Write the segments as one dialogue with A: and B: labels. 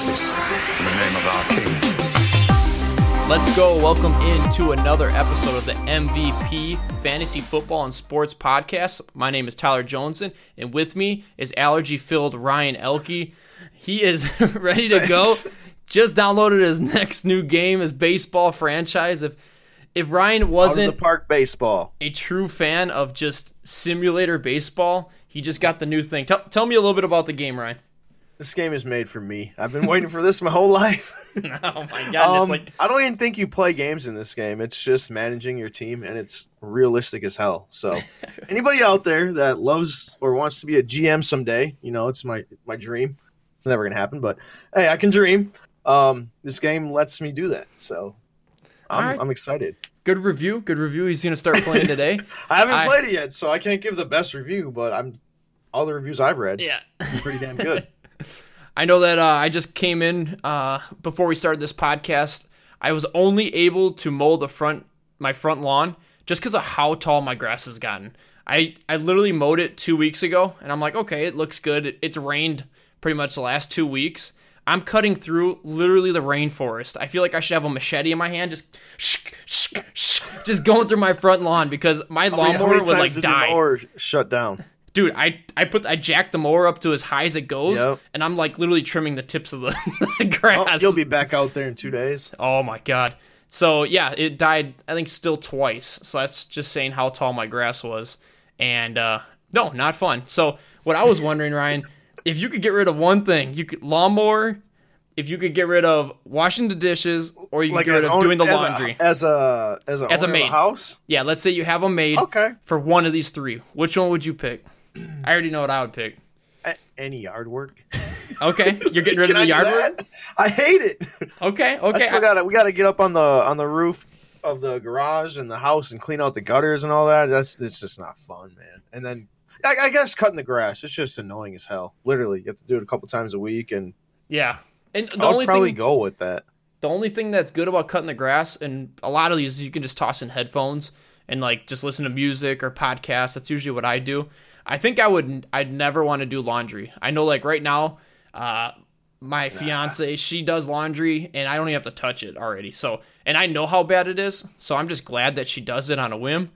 A: justice in the name of our king.
B: Let's go. Welcome into another episode of the MVP Fantasy Football and Sports Podcast. My name is Tyler Joneson, and with me is allergy filled Ryan Oelke. He is ready to go. Just downloaded his next new game, his baseball franchise. If if Ryan wasn't
C: the park baseball.
B: a true fan of just simulator baseball, he just got the new thing. Tell, tell me a little bit about the game, Ryan.
C: This game is made for me. I've been waiting for this my whole life.
B: oh my god,
C: Um,
B: it's like
C: I don't even think you play games in this game. It's just managing your team, and it's realistic as hell. So, anybody out there that loves or wants to be a GM someday, you know, it's my my dream. It's never gonna happen, but hey, I can dream. Um, this game lets me do that, so I'm,
B: right.
C: I'm excited.
B: good review. Good review. He's gonna start playing today.
C: I haven't
B: I-
C: played it yet, so I can't give the best review, but I'm all the reviews I've read,
B: yeah.
C: pretty damn good.
B: I know that uh, I just came in uh, before we started this podcast. I was only able to mow the front my front lawn just because of how tall my grass has gotten. I I literally mowed it two weeks ago, and I'm like, okay, it looks good. It- It's rained pretty much the last two weeks. I'm cutting through literally the rainforest. I feel like I should have a machete in my hand, just just going through my front lawn because my
C: How many- how
B: lawnmower
C: many
B: would like
C: times did your
B: die
C: mower shut down.
B: Dude i i put i jacked the mower up to as high as it goes
C: Yep.
B: and i'm like literally trimming the tips of the, the
C: Oh,
B: grass.
C: you'll be back out there in two days.
B: oh my god. So yeah it died i think still twice. So that's just saying how tall my grass was. And uh no not fun. So what i was wondering ryan if you could get rid of one thing you could lawnmower if you could get rid of washing the dishes or you could get rid of
C: own-
B: doing the
C: as a-
B: laundry.
C: as a as a
B: As a
C: owner of
B: maid.
C: house.
B: yeah let's say you have a maid
C: Okay,
B: for one of these three. Which one would you pick i already know what i would pick
C: any yard work.
B: Okay, you're getting rid of the
C: I
B: yard work.
C: I hate it.
B: Okay,
C: I
B: okay.
C: still got to We got to get up on the on the roof of the garage and the house and clean out the gutters and all that. That's it's just not fun, man. And then I, I guess cutting the grass. It's just annoying as hell. Literally, you have to do it a couple times a week, and
B: yeah, and the
C: I would
B: only
C: probably
B: thing
C: go with that.
B: the only thing that's good about cutting the grass, and a lot of these you can just toss in headphones and like just listen to music or podcasts. That's usually what I do. I think I would. I'd never want to do laundry. I know, like right now, uh, my fiance she does laundry, and I don't even have to touch it already. So, and I know how bad it is. So I'm just glad that she does it on a whim,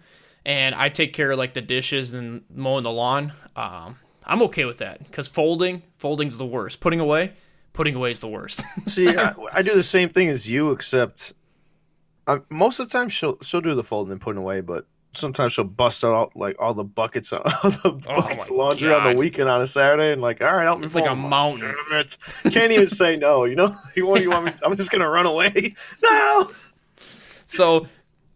B: and I take care of like the dishes and mowing the lawn. Um, I'm okay with that because folding, folding's the worst. Putting away, putting away is the worst.
C: See, I, I do the same thing as you, except um, most of the time she'll she'll do the folding and putting away, but sometimes she'll bust out like all the buckets, all the buckets
B: Oh my
C: of laundry on the weekend on a Saturday, and like, all right, help me.
B: It's like a mountain.
C: Can't even say no. You know, you want you want me? I'm just gonna run away. No.
B: So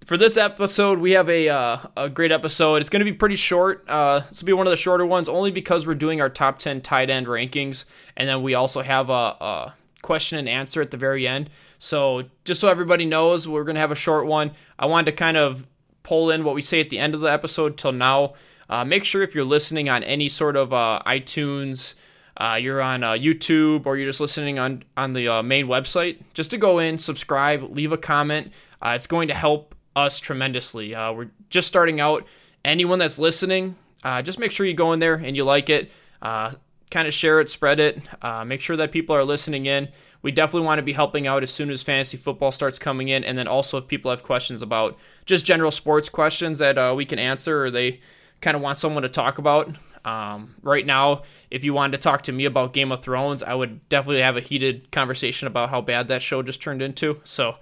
B: for this episode, we have a uh, a great episode. It's going to be pretty short. Uh, this will be one of the shorter ones, only because we're doing our top ten tight end rankings, and then we also have a, a question and answer at the very end. So just so everybody knows, we're going to have a short one. I wanted to kind of pull in what we say at the end of the episode till now. Uh, make sure if you're listening on any sort of uh, iTunes, uh, you're on uh, YouTube, or you're just listening on on the uh, main website, just to go in, subscribe, leave a comment. Uh, it's going to help us tremendously. We're just starting out. Anyone that's listening, just make sure you go in there and you like it. Kind of share it, spread it. Make sure that people are listening in. We definitely want to be helping out as soon as fantasy football starts coming in, and then also if people have questions about just general sports questions that uh, we can answer, or they kind of want someone to talk about. Um, right now, if you wanted to talk to me about Game of Thrones, I would definitely have a heated conversation about how bad that show just turned into. So,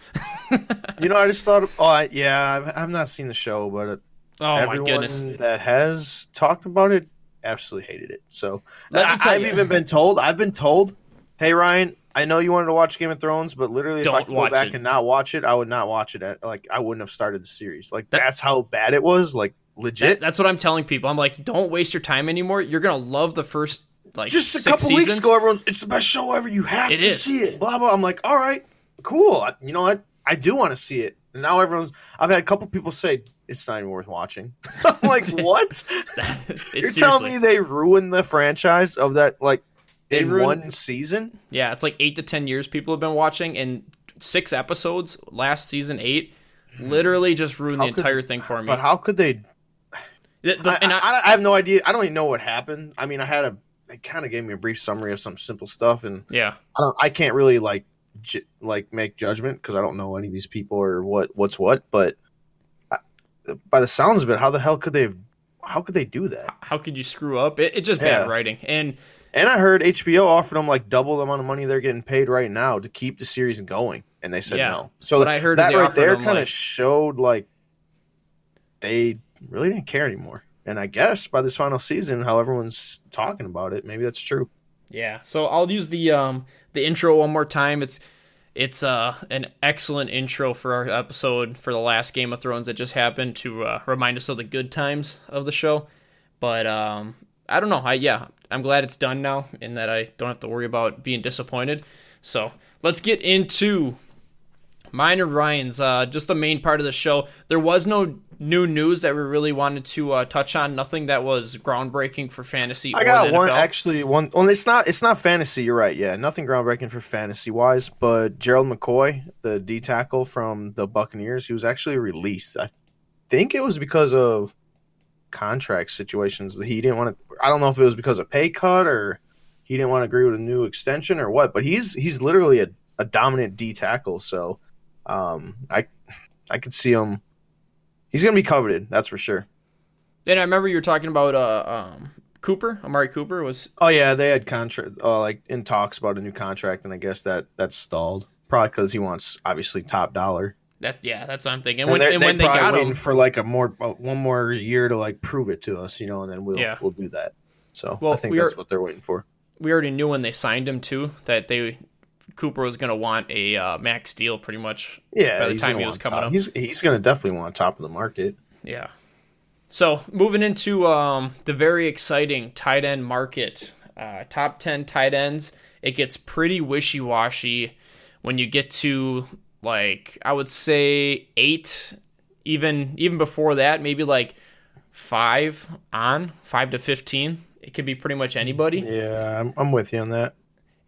C: You know, I just thought. Oh, I, yeah, I've, I've not seen the show, but uh,
B: oh my
C: everyone
B: goodness.
C: that has talked about it absolutely hated it. So I, I've
B: you.
C: even been told. I've been told, "Hey Ryan, I know you wanted to watch Game of Thrones, but literally, if I could go back
B: it."
C: and not watch it, I would not watch it. At, like I wouldn't have started the series. Like
B: That-
C: that's how bad it was. Like legit.
B: That's what I'm telling people. I'm like, don't waste your time anymore. You're gonna love the first like
C: Just a couple
B: seasons.
C: weeks ago, everyone's it's the best show ever. You have
B: It
C: to
B: is.
C: see it. Blah blah. I'm like, all right, cool. I- You know what? I do want to see it. And now everyone's. I've had a couple people say it's not even worth watching. I'm like, what? You're
B: seriously-
C: telling me they ruined the franchise of that like
B: They
C: in
B: ruined-
C: one season?
B: Yeah, it's like eight to ten years people have been watching, and six episodes last season eight literally just ruined
C: How
B: the
C: could-
B: entire thing for me.
C: But how could they?
B: The- the-
C: I,
B: and I-
C: I, I have no idea. I don't even know what happened. I mean, I had a they kind of gave me a brief summary of some simple stuff, and
B: Yeah.
C: I don't I can't really like ju- like make judgment because I don't know any of these people or what what's what. But I, by the sounds of it, how the hell could they have? How could they do that?
B: How could you screw up? It, it's just
C: Yeah.
B: bad writing. And
C: And I heard HBO offered them like double the amount of money they're getting paid right now to keep the series going, and they said
B: Yeah.
C: no. So
B: What I heard
C: that right there kind of
B: like-
C: showed like they really didn't care anymore. And I guess by this final season, how everyone's talking about it, maybe that's true.
B: Yeah, so I'll use the um the intro one more time. It's it's uh an excellent intro for our episode for the last Game of Thrones that just happened to uh, remind us of the good times of the show. But um I don't know. I yeah, I'm glad it's done now and that I don't have to worry about being disappointed. So let's get into mine and Ryan's. Uh, just the main part of the show. There was no new news that we really wanted to uh, touch on. Nothing that was groundbreaking for fantasy.
C: I
B: or
C: got one actually one. Well, it's not it's not fantasy. You're right. Yeah, nothing groundbreaking for fantasy wise. But Gerald McCoy, the D tackle from the Buccaneers, he was actually released. I think it was because of contract situations that he didn't want to. I don't know if it was because of pay cut or he didn't want to agree with a new extension or what. But he's he's literally a, a dominant D tackle. So um, I I could see him. He's gonna be coveted. That's for sure.
B: Then I remember you were talking about uh, um, Cooper, Amari Cooper was
C: Oh yeah, they had contract uh, like in talks about a new contract, and I guess that that's stalled. Probably because he wants obviously top dollar.
B: That. Yeah, that's what I'm thinking. And
C: And,
B: when,
C: they're,
B: and
C: they're
B: when they got him,
C: for like a more uh, one more year to like prove it to us, you know, and then we'll
B: Yeah.
C: we'll do that. So
B: Well,
C: I think
B: we
C: that's
B: are-
C: what they're waiting for.
B: we already knew when they signed him too that they Cooper was going to want a uh, max deal, pretty much.
C: Yeah,
B: by the time he was coming
C: top.
B: up.
C: he's he's gonna definitely want top of the market.
B: Yeah. So moving into um, the very exciting tight end market, uh, top ten tight ends. It gets pretty wishy washy when you get to like I would say eight, even even before that, maybe like five on five to fifteen. It could be pretty much anybody.
C: Yeah, I'm, I'm with you on that.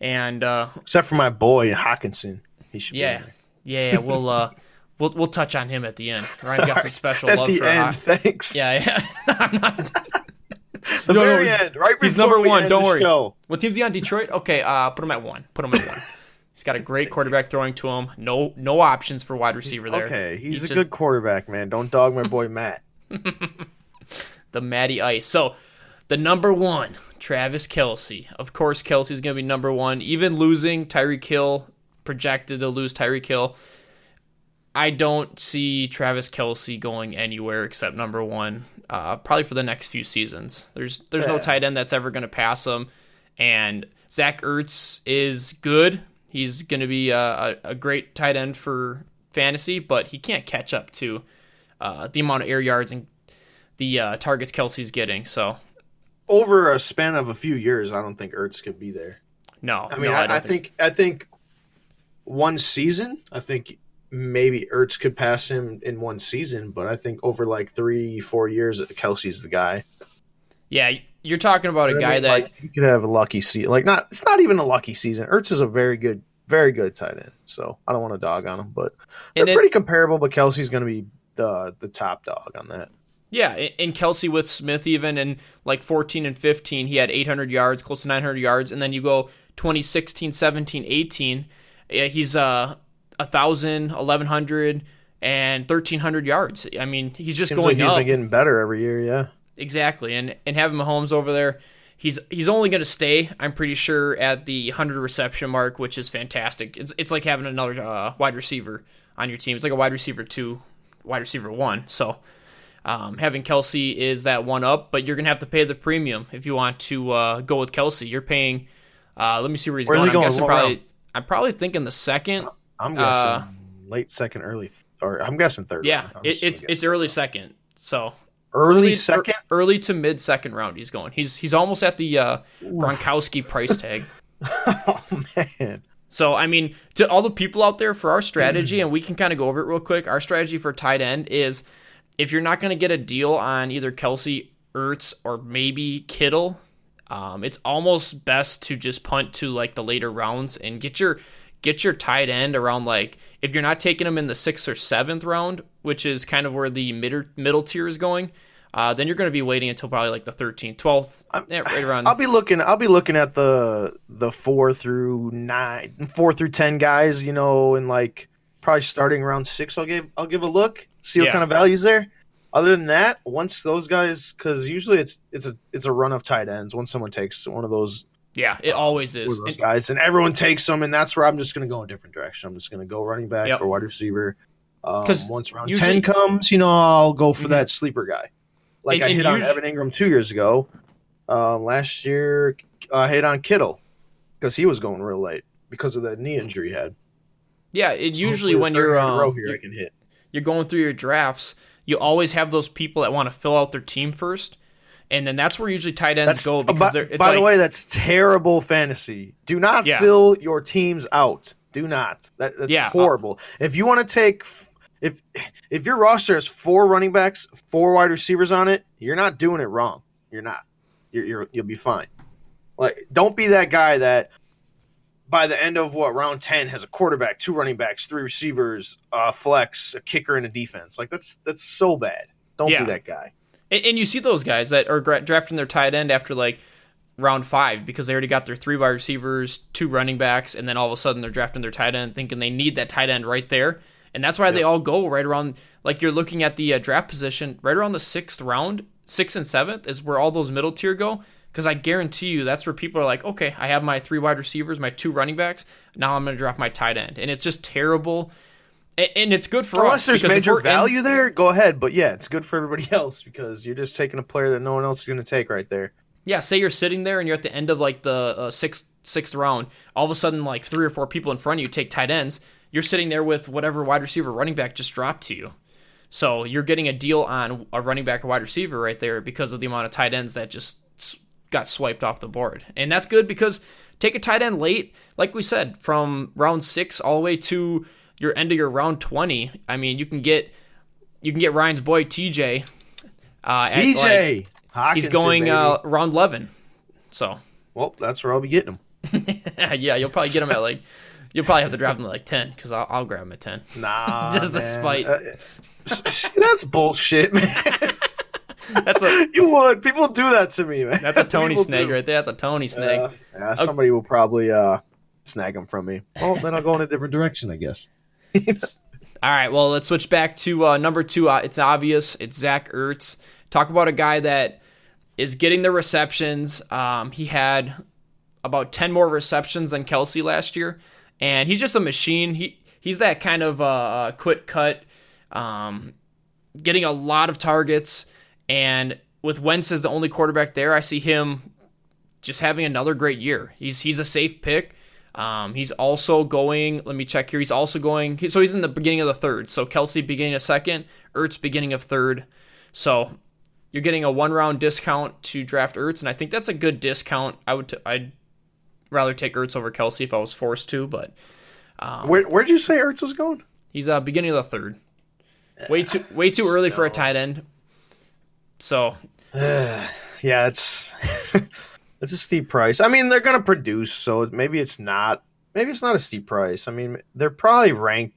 B: And uh,
C: Except for my boy Hockenson, he should.
B: yeah,
C: be
B: yeah, yeah, we'll uh, we'll we'll touch on him at the end. Ryan's got some special
C: At
B: love
C: the
B: for
C: end,
B: Hawk-
C: thanks.
B: Yeah, yeah. Not-
C: the
B: No, no,
C: very
B: he's-
C: end, right
B: he's
C: before
B: number
C: we
B: one,
C: end
B: don't
C: the
B: worry.
C: Show.
B: What team's he on? Detroit? Okay, uh, put him at one. Put him at one. He's got a great quarterback throwing to him. No, no options for wide receiver there.
C: Okay, he's
B: He
C: a
B: just-
C: good quarterback, man. Don't dog my boy Matt.
B: The Matty Ice. So, the number one, Travis Kelce. Of course, Kelce's going to be number one. Even losing Tyreek Hill, projected to lose Tyreek Hill. I don't see Travis Kelce going anywhere except number one, uh, probably for the next few seasons. There's there's no tight end that's ever going to pass him, and Zach Ertz is good. He's going to be a, a, a great tight end for fantasy, but he can't catch up to uh, the amount of air yards and the uh, targets Kelce's getting. So
C: Over a span of a few years, I don't think Ertz could be there.
B: no,
C: I mean,
B: no,
C: I,
B: don't
C: I think I think one season, I think maybe Ertz could pass him in one season, but I think over like three, four years, Kelce's the guy.
B: yeah, you're talking about a guy
C: mean,
B: that
C: like, he could have a lucky season. Like not, it's not even a lucky season. Ertz is a very good, very good tight end. So I don't want to dog on him, but they're
B: And
C: pretty comparable. But Kelce's going to be the the top dog on that.
B: Yeah, and Kelce with Smith even in like 14 and 15, he had 800 yards, close to 900 yards, and then you go 2016, 17, 18, yeah, he's uh 1000, 1100 and 1300 yards. I mean, he's just
C: Seems
B: going
C: like he's
B: up.
C: been getting better every year. Yeah.
B: Exactly, and and having Mahomes over there, he's he's only going to stay. I'm pretty sure at the hundred reception mark, which is fantastic. It's it's like having another uh, wide receiver on your team. It's like a wide receiver two, wide receiver one. So um, having Kelce is that one up, but you're gonna have to pay the premium if you want to uh, go with Kelce. You're paying. Uh, let me see where he's
C: Where's
B: going.
C: he?
B: I'm guessing
C: What
B: probably.
C: round?
B: I'm probably thinking the second.
C: I'm guessing
B: Uh,
C: late second, early, th- or I'm guessing third.
B: Yeah, it, it's it's early second. So
C: Early
B: er-
C: second.
B: early to mid second round. He's going. He's he's almost at the uh, Gronkowski price tag.
C: oh man.
B: So I mean, to all the people out there for our strategy, and we can kind of go over it real quick. Our strategy for tight end is if you're not going to get a deal on either Kelce, Ertz, or maybe Kittle, um, it's almost best to just punt to like the later rounds and get your get your tight end around like if you're not taking them in the sixth or seventh round, which is kind of where the middle middle tier is going. uh, then you're going to be waiting until probably like the 13th, 12th, yeah, right around.
C: I'll be looking. I'll be looking at the the four through nine, four through ten guys. You know, and like probably starting around six. I'll give. I'll give a look. See what
B: Yeah.
C: kind of values there. Other than that, once those guys, because usually it's it's a it's a run of tight ends. Once someone takes one of those,
B: yeah, it always is.
C: those
B: And-
C: guys, and everyone takes them, and that's where I'm just going to go in a different direction. I'm just going to go running back
B: Yep.
C: or wide receiver. Um,
B: 'Cause
C: once round
B: usually-
C: ten comes, you know, I'll go for
B: Mhm.
C: that sleeper guy. Like
B: And-
C: I hit on Evan Engram two years ago. Um, last year, I hit on Kittle because he was going real late because of that knee injury he had.
B: yeah, it usually when you're um,
C: here,
B: you're,
C: I can hit.
B: you're going through your drafts, you always have those people that want to fill out their team first, and then that's where usually tight ends
C: That's
B: go
C: uh,
B: because
C: by,
B: they're it's
C: by
B: like,
C: the way, that's terrible fantasy. Do not
B: Yeah.
C: fill your teams out. Do not. That, that's
B: Yeah, uh,
C: horrible. if you want to take, if if your roster has four running backs, four wide receivers on it, you're not doing it wrong. You're not. You're, you're you'll be fine. Like, don't be that guy that by the end of what round ten has a quarterback, two running backs, three receivers, uh, flex, a kicker, and a defense. Like that's that's so bad. Don't
B: Yeah.
C: be that guy.
B: And, and you see those guys that are drafting their tight end after like round five because they already got their three wide receivers, two running backs, and then all of a sudden they're drafting their tight end thinking they need that tight end right there. And that's why they all go right around, like you're looking at the uh, draft position, right around the sixth round, sixth and seventh is where all those middle tier go. Because I guarantee you that's where people are like, okay, I have my three wide receivers, my two running backs. Now I'm going to draft my tight end. And it's just terrible. And it's good for
C: Unless
B: us.
C: there's major
B: we're in-
C: value there, go ahead. But yeah, it's good for everybody else because you're just taking a player that no one else is going to take right there.
B: yeah, say you're sitting there and you're at the end of like the uh, sixth sixth round. All of a sudden, like three or four people in front of you take tight ends. You're sitting there with whatever wide receiver, running back just dropped to you. So you're getting a deal on a running back or wide receiver right there because of the amount of tight ends that just got swiped off the board. And that's good because take a tight end late, like we said, from round six all the way to your end of your round twenty. I mean, you can get you can get Ryan's boy TJ. Uh, at, like-
C: TJ,
B: he's going uh, round 11 so
C: well, that's where I'll be getting him.
B: yeah you'll probably get him at like you'll probably have to draft him at like 10 because I'll, I'll grab him at 10
C: Nah,
B: Just the
C: man.
B: spite.
C: Uh, s- s- that's bullshit, man.
B: that's a
C: you would people do that to me, man.
B: that's a tony
C: People
B: snag
C: do.
B: right there that's a tony snag
C: Uh, yeah, somebody will probably uh, snag him from me. Oh, then I'll go in a different direction, I guess.
B: all right well let's switch back to uh, number two uh, it's obvious it's zach ertz talk about a guy that is getting the receptions um, he had about 10 more receptions than kelce last year and he's just a machine he he's that kind of uh, uh, quick cut um, getting a lot of targets. And with Wentz as the only quarterback there, I see him just having another great year. He's he's a safe pick. Um, he's also going. Let me check here. He's also going. So he's in the beginning of the third. So Kelce beginning of second, Ertz beginning of third. So you're getting a one round discount to draft Ertz, and I think that's a good discount. I would. T- I'd rather take Ertz over Kelce if I was forced to, but
C: Where, where'd you say Ertz was going?
B: He's uh beginning of the third. Way too way too early for a tight end. So
C: Yeah, it's it's a steep price. I mean, they're gonna produce, so maybe it's not. Maybe it's not a steep price. I mean, they're probably ranked.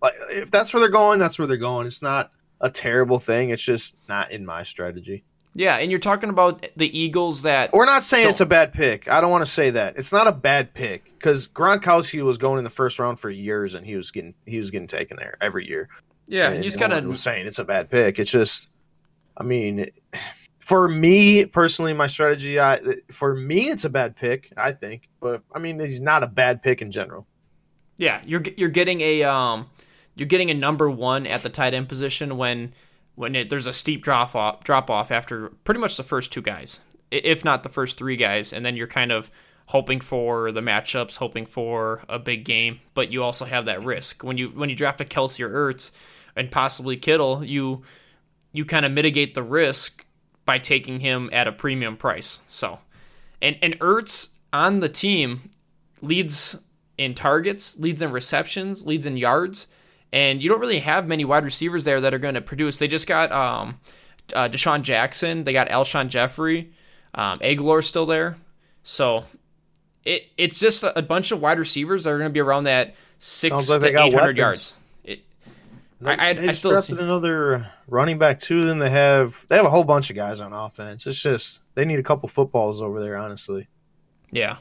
C: Like, if that's where they're going, that's where they're going. It's not a terrible thing. It's just not in my strategy.
B: Yeah, and you're talking about the Eagles that
C: We're not saying
B: Don't-
C: it's a bad pick. I don't want to say that. It's not a bad pick because Gronkowski was going in the first round for years, and he was getting he was getting taken there every year.
B: yeah,
C: And
B: and you just gotta
C: was saying it's a bad pick. It's just, I mean, for me personally, my strategy, I for me, it's a bad pick. I think, but I mean, he's not a bad pick in general.
B: yeah you're you're getting a um you're getting a number one at the tight end position when when it, there's a steep drop off drop off after pretty much the first two guys, if not the first three guys, and then you're kind of hoping for the matchups, hoping for a big game, but you also have that risk when you when you draft a Kelce or Ertz and possibly Kittle, you you kind of mitigate the risk by taking him at a premium price. So, and and Ertz on the team leads in targets, leads in receptions, leads in yards, and you don't really have many wide receivers there that are going to produce. They just got um, uh, DeSean Jackson, they got Alshon Jeffery, um, Agholor's still there, so it it's just a, bunch of wide receivers that are going to be around that six
C: like
B: to eight hundred yards. It, I, I,
C: they
B: I still
C: drafted
B: see,
C: another running back too. Then they have they have a whole bunch of guys on offense. It's just they need a couple footballs over there, honestly.
B: yeah.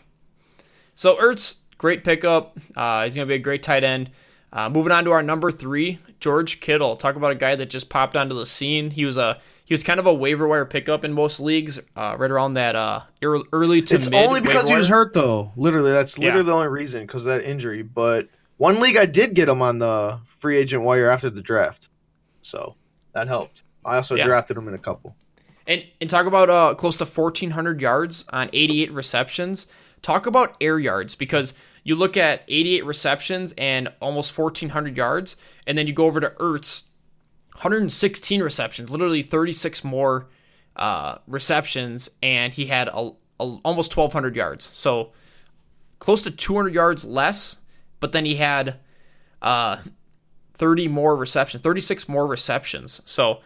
B: So Ertz, great pickup. Uh, he's gonna be a great tight end. Uh, moving on to our number three, George Kittle. Talk about a guy that just popped onto the scene. He was a he was kind of a waiver wire pickup in most leagues, uh, right around that uh, early to
C: It's
B: mid.
C: only because he was
B: wire.
C: hurt though. Literally, that's
B: Yeah.
C: literally the only reason because of that injury. But one league I did get him on the free agent wire after the draft, so that helped. I also
B: Yeah.
C: drafted him in a couple.
B: And and talk about uh, close to 1,400 yards on 88 receptions. Talk about air yards because you look at 88 receptions and almost 1,400 yards, and then you go over to Ertz, 116 receptions, literally 36 more uh, receptions, and he had a, a, almost 1,200 yards. So close to 200 yards less, but then he had uh, 30 more receptions, 36 more receptions. So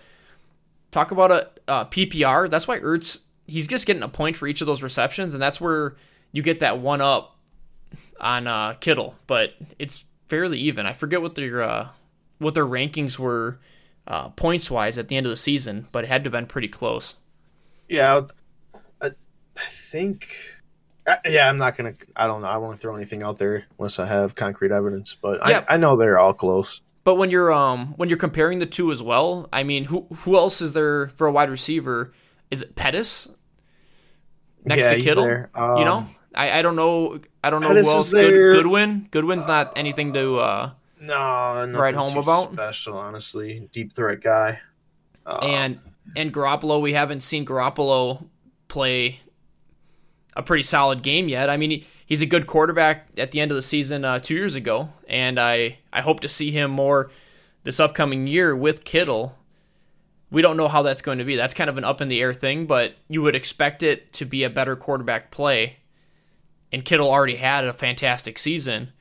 B: talk about a, a PPR. That's why Ertz he's just getting a point for each of those receptions, and that's where you get that one up on uh, Kittle. But it's fairly even. I forget what their uh, what their rankings were uh, points wise at the end of the season, but it had to have been pretty close.
C: Yeah, I, I think. I, yeah, I'm not gonna. I don't know. I won't throw anything out there unless I have concrete evidence. But
B: Yeah.
C: I, I know they're all close.
B: But when you're um when you're comparing the two as well, I mean, who who else is there for a wide receiver? Is it Pettis next
C: Yeah,
B: to Kittle?
C: there.
B: you know,
C: Um,
B: I, I don't know. I don't know who else. Good. Goodwin. Goodwin's not anything to. uh
C: No,
B: Right home about?
C: special. Honestly, deep threat guy. Uh,
B: and and Garoppolo, we haven't seen Garoppolo play a pretty solid game yet. I mean, he, he's a good quarterback at the end of the season uh, two years ago, and I I hope to see him more this upcoming year with Kittle. We don't know how that's going to be. That's kind of an up in the air thing, but you would expect it to be a better quarterback play. And Kittle already had a fantastic season.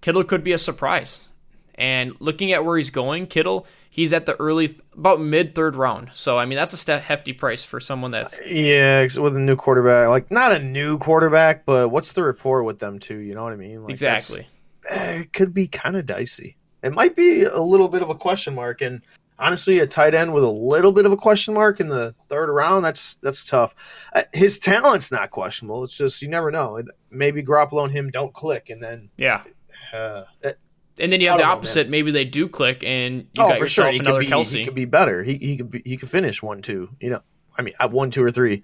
B: Kittle could be a surprise. And looking at where he's going, Kittle, he's at the early, about mid third round. So, I mean, that's a hefty price for someone that's.
C: yeah, with a new quarterback, like not a new quarterback, but what's the rapport with them too? You know what I mean? Like,
B: exactly.
C: eh, it could be kind of dicey. It might be a little bit of a question mark, and honestly, a tight end with a little bit of a question mark in the third round, that's that's tough. Uh, his talent's not questionable. It's just you never know. Maybe Garoppolo and him don't click, and then
B: Yeah.
C: uh,
B: And then you have the
C: don't know,
B: opposite. Maybe they do click and you
C: oh
B: got
C: for sure
B: yourself
C: he could
B: another
C: be
B: Kelce.
C: he could be better. He he could be, he could finish one two. You know, I mean, at one two or three.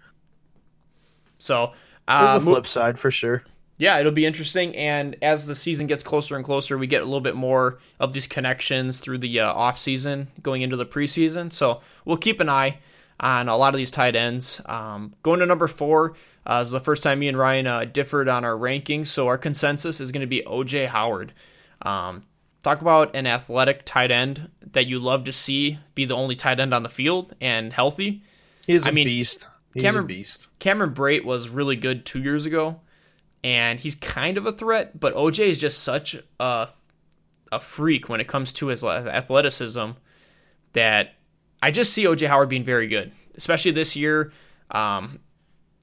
B: so,
C: There's
B: uh,
C: the
B: mo-
C: flip side for sure.
B: Yeah, it'll be interesting. And as the season gets closer and closer, we get a little bit more of these connections through the uh, off season going into the preseason. So we'll keep an eye on a lot of these tight ends. Um, going to number four uh, is the first time me and Ryan uh, differed on our rankings. So our consensus is going to be OJ Howard. Um, talk about an athletic tight end that you love to see be the only tight end on the field and healthy.
C: He's a
B: I mean,
C: beast. He's
B: Cameron-
C: a beast.
B: Cameron Brate was really good two years ago, and he's kind of a threat. But OJ is just such a a freak when it comes to his athleticism that I just see OJ Howard being very good, especially this year. Um,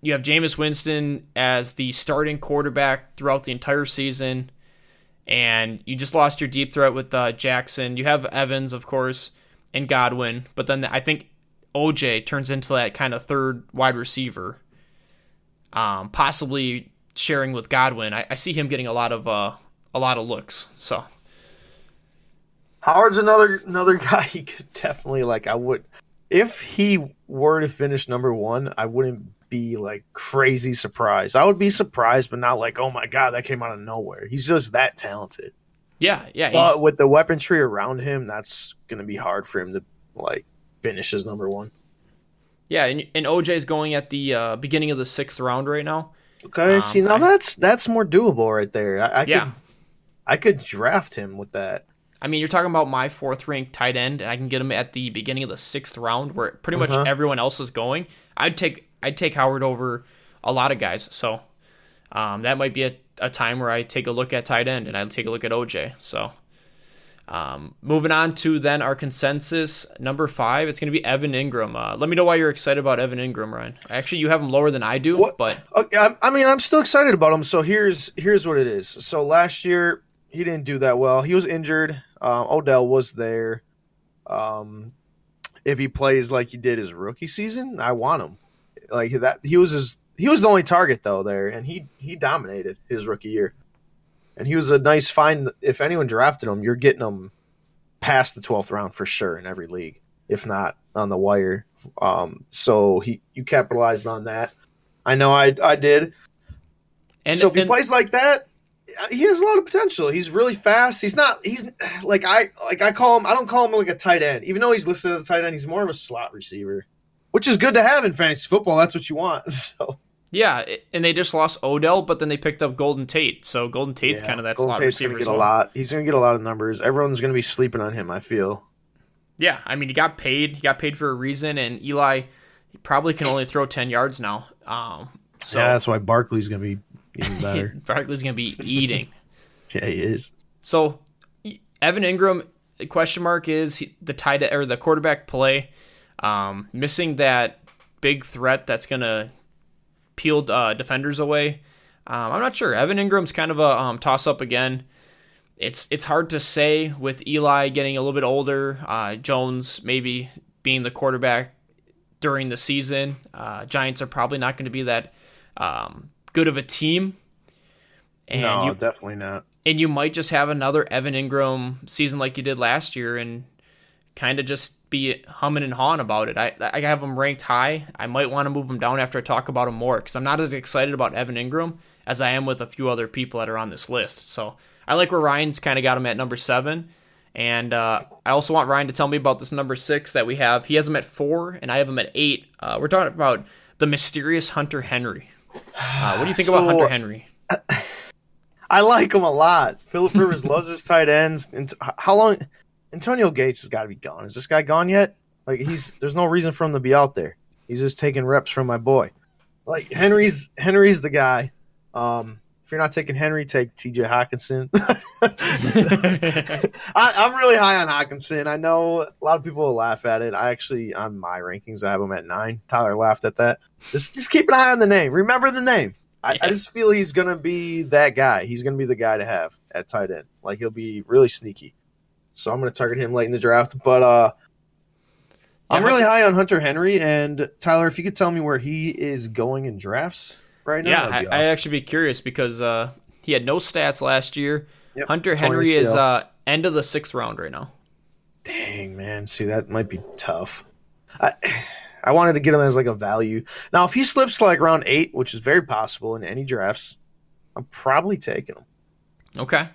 B: you have Jameis Winston as the starting quarterback throughout the entire season, and you just lost your deep threat with uh, Jackson. You have Evans, of course, and Godwin, but then I think OJ turns into that kind of third wide receiver, um, possibly sharing with Godwin. I, I see him getting a lot of uh, a lot of looks. So
C: Howard's another another guy he could definitely like I would if he were to finish number one, I wouldn't be like crazy surprised. I would be surprised, but not like, oh my god, that came out of nowhere. He's just that talented.
B: yeah, yeah,
C: But with the weaponry around him, that's gonna be hard for him to like finish as number one.
B: yeah, and, and OJ is going at the uh, beginning of the sixth round right now.
C: Okay,
B: Um,
C: see now
B: I-
C: that's that's more doable right there. I, I
B: Yeah.
C: could I could draft him with that.
B: I mean, you're talking about my fourth ranked tight end, and I can get him at the beginning of the sixth round, where pretty much
C: Uh-huh.
B: everyone else is going. I'd take I'd take Howard over a lot of guys. So um, that might be a, a time where I take a look at tight end, and I take a look at OJ. So um, moving on to then our consensus number five, it's going to be Evan Engram. Uh, let me know why you're excited about Evan Engram, Ryan. Actually, you have him lower than I do,
C: What-
B: but
C: Okay, I, I mean, I'm still excited about him. So here's here's what it is. So last year he didn't do that well. He was injured. Um, Odell was there. Um, if he plays like he did his rookie season, I want him. Like that, he was his he was the only target though there, and he he dominated his rookie year, and he was a nice find. If anyone drafted him, you're getting him past the twelfth round for sure in every league, if not on the wire. Um, so he you capitalized on that. I know I I did.
B: And
C: so if he plays like that, he has a lot of potential. He's really fast. He's not. He's like I like I call him. I don't call him like a tight end, even though he's listed as a tight end. He's more of a slot receiver, which is good to have in fantasy football. That's what you want. So
B: yeah, and they just lost Odell, but then they picked up Golden Tate. So Golden Tate's
C: yeah,
B: kind of that
C: Golden
B: slot
C: Tate's
B: receiver.
C: gonna get a lot. He's gonna get a lot of numbers. Everyone's gonna be sleeping on him. I feel.
B: Yeah, I mean, he got paid. He got paid for a reason, and Eli he probably can only throw ten yards now. Um, so
C: yeah, that's why Barkley's gonna be even better.
B: Barkley's gonna be eating.
C: yeah, he is.
B: So Evan Engram, the question mark is he, the tight or the quarterback play, um, missing that big threat that's gonna peel uh, defenders away. Um, I'm not sure. Evan Engram's kind of a um, toss up again. It's it's hard to say with Eli getting a little bit older. Uh, Jones maybe being the quarterback during the season. Uh, Giants are probably not going to be that um, good of a team. And
C: no,
B: you,
C: definitely not.
B: and you might just have another Evan Engram season like you did last year and kind of just be humming and hawing about it. I, I have him ranked high. I might want to move him down after I talk about him more because I'm not as excited about Evan Engram as I am with a few other people that are on this list. So I like where Ryan's kind of got him at number seven. And uh, I also want Ryan to tell me about this number six that we have. He has him at four, and I have him at eight. Uh, we're talking about the mysterious Hunter Henry. Uh, what do you think about Hunter Henry?
C: I like him a lot. Philip Rivers loves his tight ends. And how long? Antonio Gates has got to be gone. Is this guy gone yet? Like he's there's no reason for him to be out there. He's just taking reps from my boy. Like Henry's Henry's the guy. Um, if you're not taking Henry, take T.J. Hockenson. I, I'm really high on Hockenson. I know a lot of people will laugh at it. I actually on my rankings I have him at nine. Tyler laughed at that. Just just keep an eye on the name. Remember the name. I, I just feel he's gonna be that guy. He's gonna be the guy to have at tight end. Like he'll be really sneaky. So I'm gonna target him late in the draft. But uh I'm really high on Hunter Henry and Tyler. If you could tell me where he is going in drafts right now,
B: Yeah, I,
C: be
B: I
C: awesome.
B: actually be curious because uh, he had no stats last year.
C: Yep,
B: Hunter Henry is uh, end of the sixth round right now.
C: Dang man, see that might be tough. I I wanted to get him as like a value. Now if he slips like round eight, which is very possible in any drafts, I'm probably taking him.
B: Okay.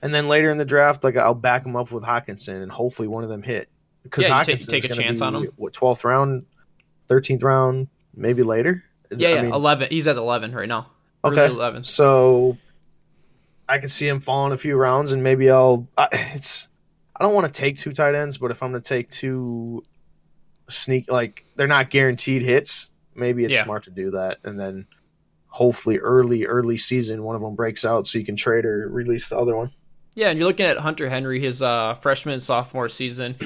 C: And then later in the draft, like I'll back him up with Hockenson, and hopefully one of them hit. Because
B: Yeah,
C: Hockenson
B: take a chance on him.
C: What twelfth round, thirteenth round, maybe later.
B: Yeah,
C: I
B: yeah.
C: mean,
B: eleven. He's at eleven right now.
C: Okay.
B: Early eleven.
C: So I could see him falling a few rounds, and maybe I'll. I, it's. I don't want to take two tight ends, but if I'm going to take two sneak, like they're not guaranteed hits, maybe it's
B: Yeah.
C: smart to do that, and then hopefully early, early season, one of them breaks out, so you can trade or release the other one.
B: Yeah, and you're looking at Hunter Henry, his uh, freshman and sophomore season.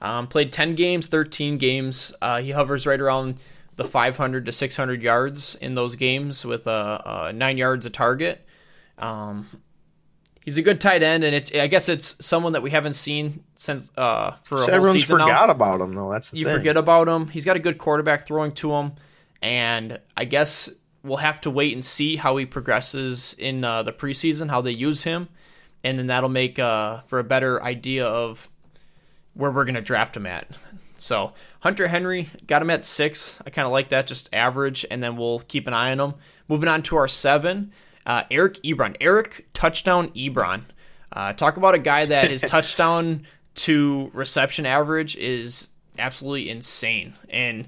B: Um, played 10 games, 13 games. Uh, he hovers right around the 500 to 600 yards in those games with uh, uh, nine yards a target. Um, he's a good tight end, and it, I guess it's someone that we haven't seen since uh, for a
C: So
B: whole
C: everyone's
B: season now.
C: forgot about him, though. That's
B: you
C: thing.
B: forget about him. He's got a good quarterback throwing to him, and I guess we'll have to wait and see how he progresses in uh, the preseason, how they use him, and then that'll make uh, for a better idea of where we're gonna draft him at. So Hunter Henry got him at six. I kind of like that, just average, and then we'll keep an eye on him. Moving on to our seven, uh, Eric Ebron. Eric touchdown Ebron. Uh, talk about a guy that his touchdown to reception average is absolutely insane, and.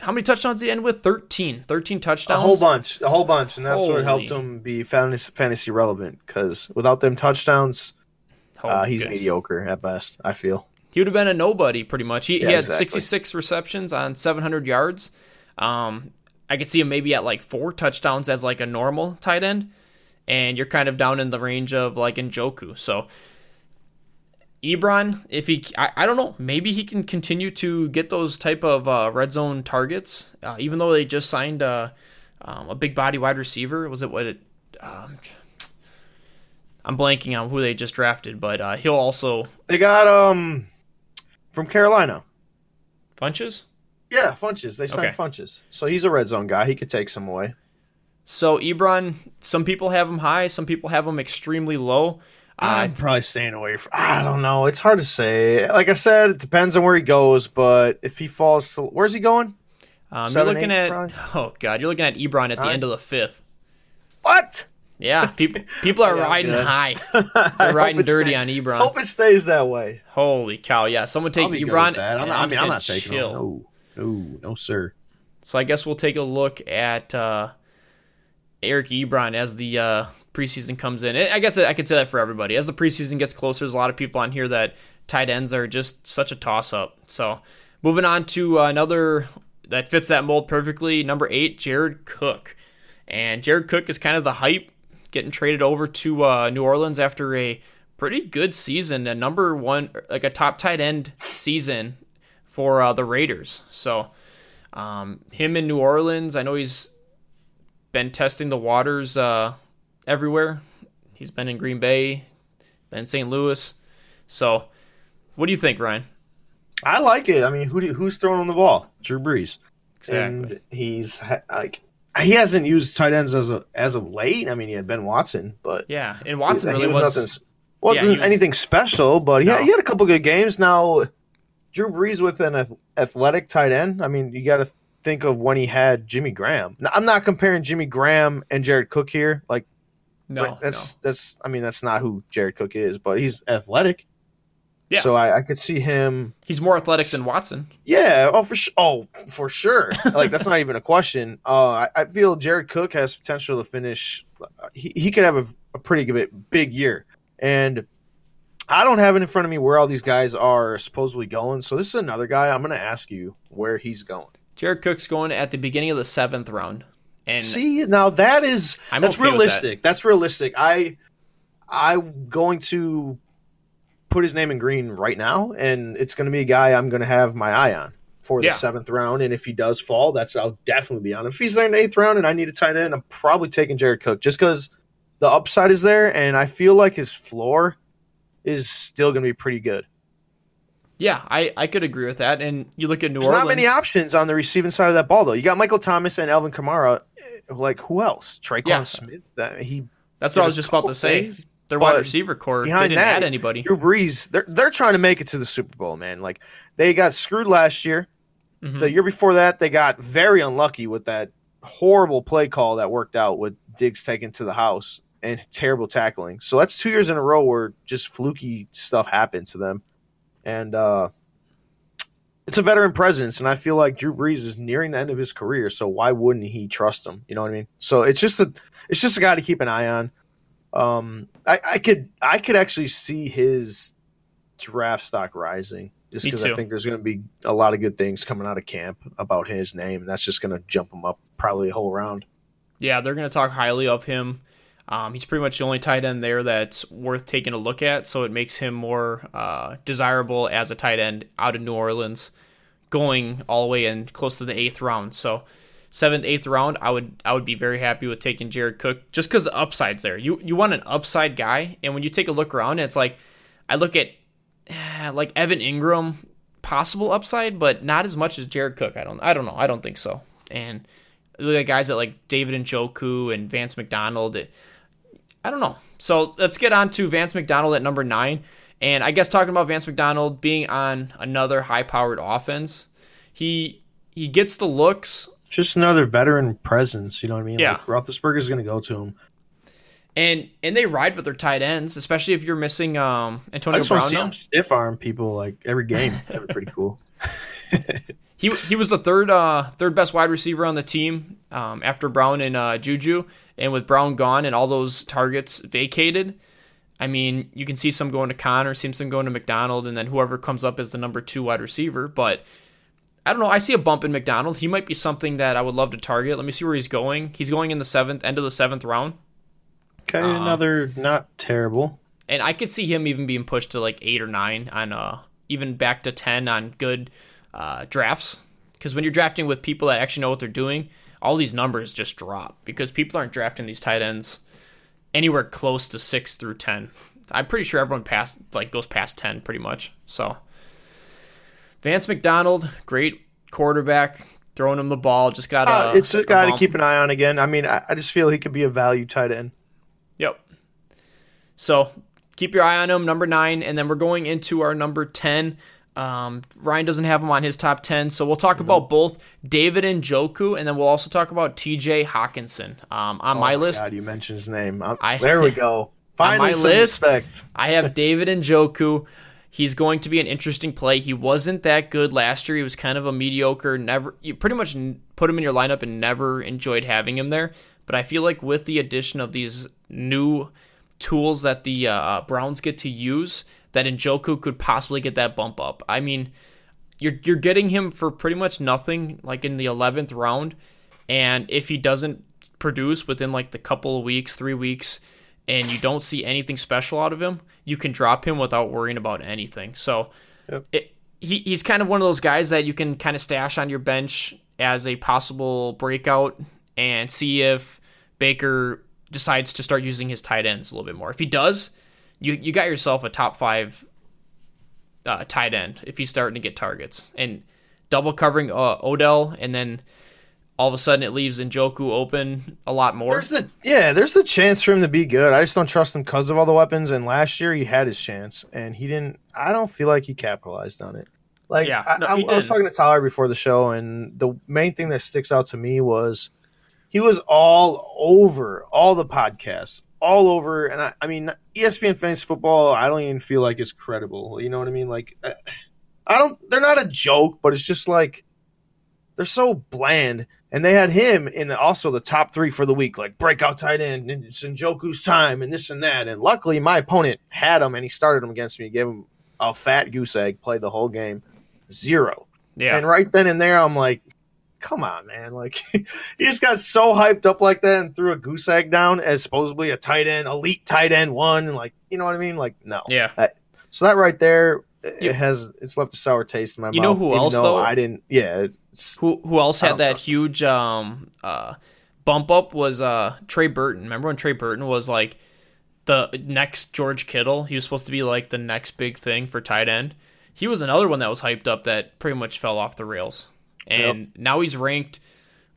B: How many touchdowns did he end with? 13. 13 touchdowns.
C: a whole bunch, a whole bunch, and that's what helped him be fantasy, fantasy relevant. Because without them touchdowns,
B: Oh,
C: uh, he's
B: goodness.
C: mediocre at best. I feel.
B: He would have been a nobody pretty much. He, he had
C: exactly.
B: 66 receptions on 700 yards. Um, I could see him maybe at like four touchdowns as like a normal tight end, and you're kind of down in the range of like Njoku. So Ebron, if he, I, I don't know, maybe he can continue to get those type of uh, red zone targets, uh, even though they just signed uh, um, a big body wide receiver. Was it what it? Um, I'm blanking on who they just drafted, but uh, he'll also
C: They got um from Carolina.
B: Funchess.
C: Yeah, Funchess. They signed
B: Okay.
C: Funchess. So he's a red zone guy. He could take some away.
B: So Ebron, some people have him high, some people have him extremely low.
C: I'm probably staying away from. I don't know. It's hard to say. Like I said, it depends on where he goes. But if he falls, to, where's he going?
B: um, you're looking
C: eight,
B: at
C: probably?
B: oh god, you're looking at Ebron at the end of the fifth.
C: What?
B: Yeah, people people are
C: Yeah,
B: riding
C: good.
B: high. They're riding dirty
C: stay-
B: on Ebron.
C: Hope it stays that way.
B: Holy cow! Yeah, someone take
C: I'll be good
B: Ebron.
C: I'm not, I mean, I'm not taking him. No, no, no, sir.
B: So I guess we'll take a look at uh, Eric Ebron as the uh, preseason comes in. I guess I could say that for everybody. As the preseason gets closer, there's a lot of people on here that tight ends are just such a toss up. So moving on to uh, another that fits that mold perfectly. Number eight, Jared Cook, and Jared Cook is kind of the hype getting traded over to uh, New Orleans after a pretty good season, a number one like a top tight end season for uh, the Raiders. So. Um, him in New Orleans, I know he's been testing the waters uh, everywhere. He's been in Green Bay, been in St. Louis. So, what do you think, Ryan?
C: I like it. I mean, who do, who's throwing on the ball? Drew Brees.
B: Exactly.
C: And he's like he hasn't used tight ends as of as of late. I mean, he had Ben Watson, but
B: Yeah, and Watson
C: he
B: really was.
C: nothing, wasn't
B: yeah, was-
C: anything special. But he, had, he had a couple good games. Now, Drew Brees with an athletic tight end. I mean, you got to think of when he had Jimmy Graham. Now, I'm not comparing Jimmy Graham and Jared Cook here. Like
B: no,
C: like, that's that's. I mean, that's not who Jared Cook is, but he's athletic.
B: Yeah.
C: So I, I could see him.
B: He's more athletic than Watson.
C: Yeah. Oh, for sure. Oh, for sure. like that's not even a question. Uh, I, I feel Jared Cook has potential to finish. He, he could have a, a pretty good big year, and I don't have it in front of me where all these guys are supposedly going. So this is another guy. I'm going to ask you where he's going.
B: Jared Cook's going at the beginning of the seventh round, and
C: See, now that is
B: I'm
C: that's
B: okay
C: realistic. That's realistic. I I'm going to put his name in green right now, and it's going to be a guy I'm going to have my eye on for the
B: Yeah.
C: seventh round. And if he does fall, that's I'll definitely be on. him. If he's there in the eighth round and I need a tight end, I'm probably taking Jared Cook just because the upside is there, and I feel like his floor is still going to be pretty good.
B: Yeah, I, I could agree with that. And you look at New
C: There's
B: Orleans.
C: not many options on the receiving side of that ball, though. You got Michael Thomas and Alvin Kamara. Like who else? Tre'Quan
B: Yeah.
C: Smith. That he
B: That's what I was just about to say.
C: things,
B: Their wide receiver core,
C: behind
B: didn't
C: that,
B: add anybody.
C: Drew Brees, they're they're trying to make it to the Super Bowl, man. Like they got screwed last year.
B: Mhm.
C: The year before that, they got very unlucky with that horrible play call that worked out with Diggs taken to the house and terrible tackling. So that's two years in a row where just fluky stuff happened to them, and uh, it's a veteran presence. And I feel like Drew Brees is nearing the end of his career, so why wouldn't he trust him? You know what I mean? So it's just a it's just a guy to keep an eye on. Um, I, I could I could actually see his draft stock rising just because I think there's going to be a lot of good things coming out of camp about his name, and that's just going to jump him up probably a whole round.
B: Yeah, they're going to talk highly of him. Um, he's pretty much the only tight end there that's worth taking a look at, so it makes him more uh, desirable as a tight end out of New Orleans, going all the way in close to the eighth round. So seventh, eighth round, I would I would be very happy with taking Jared Cook just because the upside's there. You you want an upside guy, and when you take a look around, it's like I look at like Evan Engram, possible upside, but not as much as Jared Cook. I don't I don't know. I don't think so. And look at guys that like David Njoku and Vance McDonald. It, I don't know. So let's get on to Vance McDonald at number nine. And I guess talking about Vance McDonald being on another high-powered offense, he he gets the looks,
C: Just another veteran presence, you know what I mean?
B: Yeah.
C: Like Roethlisberger's going to go to him.
B: and and they ride with their tight ends, especially if you're missing um,
C: I
B: Antonio
C: just want to see him stiff arm people like every game. That'd be pretty cool.
B: He he was the third uh, third best wide receiver on the team um, after Brown and uh, Juju, and with Brown gone and all those targets vacated, I mean you can see some going to Connor, see some going to McDonald, and then whoever comes up as the number two wide receiver. But I don't know. I see a bump in McDonald. He might be something that I would love to target. Let me see where he's going. He's going in the seventh, end of the seventh round,
C: Okay,
B: Uh,
C: another not terrible.
B: and I could see him even being pushed to like eight or nine on uh even back to ten on good uh, drafts. Because when you're drafting with people that actually know what they're doing, all these numbers just drop because people aren't drafting these tight ends anywhere close to six through ten. I'm pretty sure everyone passed like goes past ten pretty much. So Vance McDonald, great quarterback, throwing him the ball. Just got
C: Uh,
B: a.
C: it's a guy to keep an eye on again. I mean, I, I just feel he could be a value tight end.
B: Yep. So keep your eye on him, number nine, and then we're going into our number ten. Um, Ryan doesn't have him on his top ten, so we'll talk about both David Njoku, and then we'll also talk about T.J. Hockenson. Um, on my
C: Oh
B: list,
C: God, you mentioned his name. I'm- there we go. Finally,
B: on
C: my
B: list-
C: respect.
B: I have David Njoku. He's going to be an interesting play. He wasn't that good last year. He was kind of a mediocre. Never, you pretty much put him in your lineup and never enjoyed having him there. But I feel like with the addition of these new tools that the uh, Browns get to use, that Njoku could possibly get that bump up. I mean, you're you're getting him for pretty much nothing, like in the eleventh round. And if he doesn't produce within like the couple of weeks, three weeks, and you don't see anything special out of him, you can drop him without worrying about anything. So
C: Yep.
B: it, he, he's kind of one of those guys that you can kind of stash on your bench as a possible breakout and see if Baker decides to start using his tight ends a little bit more. If he does, you you got yourself a top five uh, tight end if he's starting to get targets and double covering uh, Odell, and then all of a sudden it leaves Njoku open a lot more.
C: There's the yeah, there's the chance for him to be good. I just don't trust him because of all the weapons. And last year he had his chance, and he didn't. I don't feel like he capitalized on it. Like
B: Yeah,
C: I,
B: no,
C: I, I was talking to Tyler before the show, and the main thing that sticks out to me was he was all over all the podcasts, all over. And I, I mean, ESPN Fantasy Football. I don't even feel like it's credible. You know what I mean? Like, I, I don't. They're not a joke, but it's just like they're so bland. And they had him in the, also the top three for the week, like breakout tight end, and it's Njoku's time, and this and that. And luckily, my opponent had him, and he started him against me. Gave him a fat goose egg, played the whole game, zero.
B: yeah,
C: And right then and there, I'm like, come on, man! Like he just got so hyped up like that and threw a goose egg down as supposedly a tight end, elite tight end one. And like, you know what I mean? Like, no.
B: yeah.
C: So that right there, it
B: You-
C: has it's left a sour taste in my
B: You
C: mouth.
B: know who else,
C: though? I didn't. Yeah.
B: Who who else had that
C: trust
B: huge um uh bump up was uh Trey Burton. Remember when Trey Burton was like the next George Kittle? He was supposed to be like the next big thing for tight end. He was another one that was hyped up that pretty much fell off the rails. And now he's ranked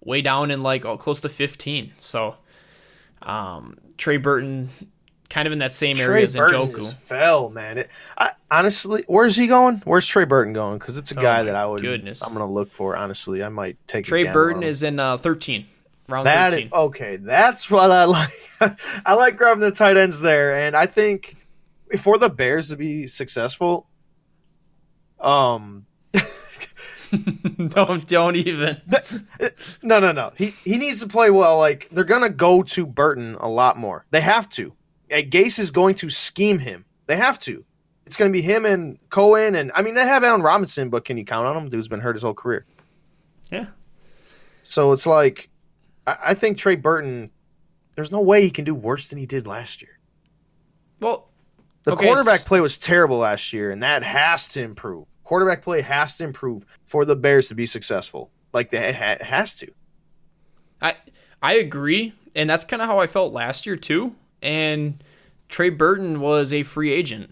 B: way down in like oh, close to 15. So um Trey Burton kind of in that same area as
C: Burton
B: Njoku.
C: fell, man. It, I, honestly, where's he going? Where's Trey Burton going? Because it's a
B: Oh
C: guy that I would.
B: goodness.
C: I'm gonna look for. Honestly, I might take
B: Trey Burton is in uh 13. Round
C: That
B: 13.
C: okay. That's what I like. I like grabbing the tight ends there, and I think for the Bears to be successful, um,
B: don't don't even.
C: no, no, no. He he needs to play well. Like they're gonna go to Burton a lot more. They have to. Uh, Gase is going to scheme him. They have to. It's going to be him and Cohen, and I mean they have Allen Robinson, but can you count on him? Dude's been hurt his whole career.
B: Yeah.
C: So it's like, I, I think Trey Burton. There's no way he can do worse than he did last year.
B: Well,
C: The
B: Okay,
C: quarterback play was terrible last year, and that has to improve. Quarterback play has to improve for the Bears to be successful. Like that ha- has to.
B: I I agree, and that's kind of how I felt last year too. And Trey Burton was a free agent,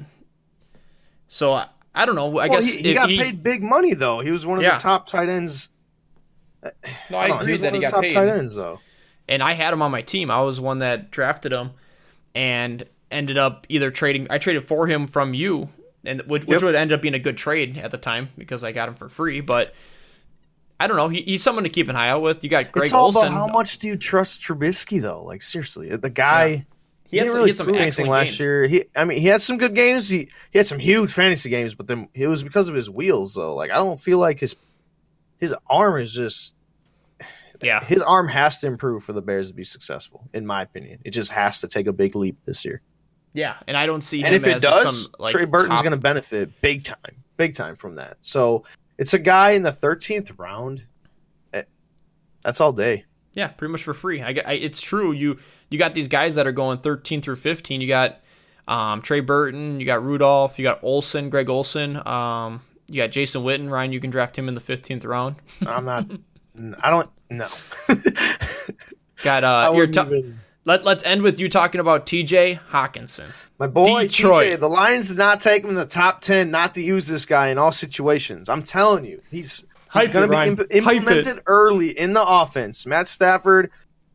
B: so I, I don't know. I
C: well,
B: guess
C: he, he got paid big money though. He was one of
B: Yeah.
C: the top tight ends.
B: No,
C: I
B: I
C: know,
B: agree
C: was
B: that
C: one
B: he
C: of the
B: got
C: top
B: paid,
C: tight ends though.
B: and I had him on my team. I was one that drafted him, and ended up either trading. I traded for him from you, and which, which
C: Yep.
B: would end up being a good trade at the time because I got him for free. But I don't know. He, he's someone to keep an eye out with. You got Greg
C: it's all
B: Olsen.
C: about how much do you trust Trubisky though? Like seriously, the guy.
B: He had
C: didn't
B: some- he
C: really
B: had some
C: prove anything
B: excellent
C: last
B: games.
C: year. He, I mean, he had some good games. He he had some huge fantasy games, but then it was because of his wheels though. Like I don't feel like his his arm is just
B: yeah,
C: his arm has to improve for the Bears to be successful, in my opinion. It just has to take a big leap this year.
B: Yeah, and I don't see
C: And
B: him
C: if it
B: as
C: does,
B: some like
C: Trey Burton's
B: top-
C: going to benefit big time, big time from that. So it's a guy in the 13th round. Eh, That's all day.
B: Yeah, pretty much for free. I, I it's true. You you got these guys that are going 13 through 15. You got um, Trey Burton, you got Rudolph, you got Olsen, Greg Olsen, um, you got Jason Witten. Ryan, you can draft him in the 15th round.
C: I'm not. I don't. No.
B: Got
C: I
B: uh, your
C: wouldn't
B: top
C: even-
B: Let Let's end with you talking about T.J. Hockenson.
C: My boy,
B: Detroit.
C: TJ, the Lions did not take him in the top ten not to use this guy in all situations. I'm telling you, he's, he's going to be imp- implemented early in the offense. Matt Stafford,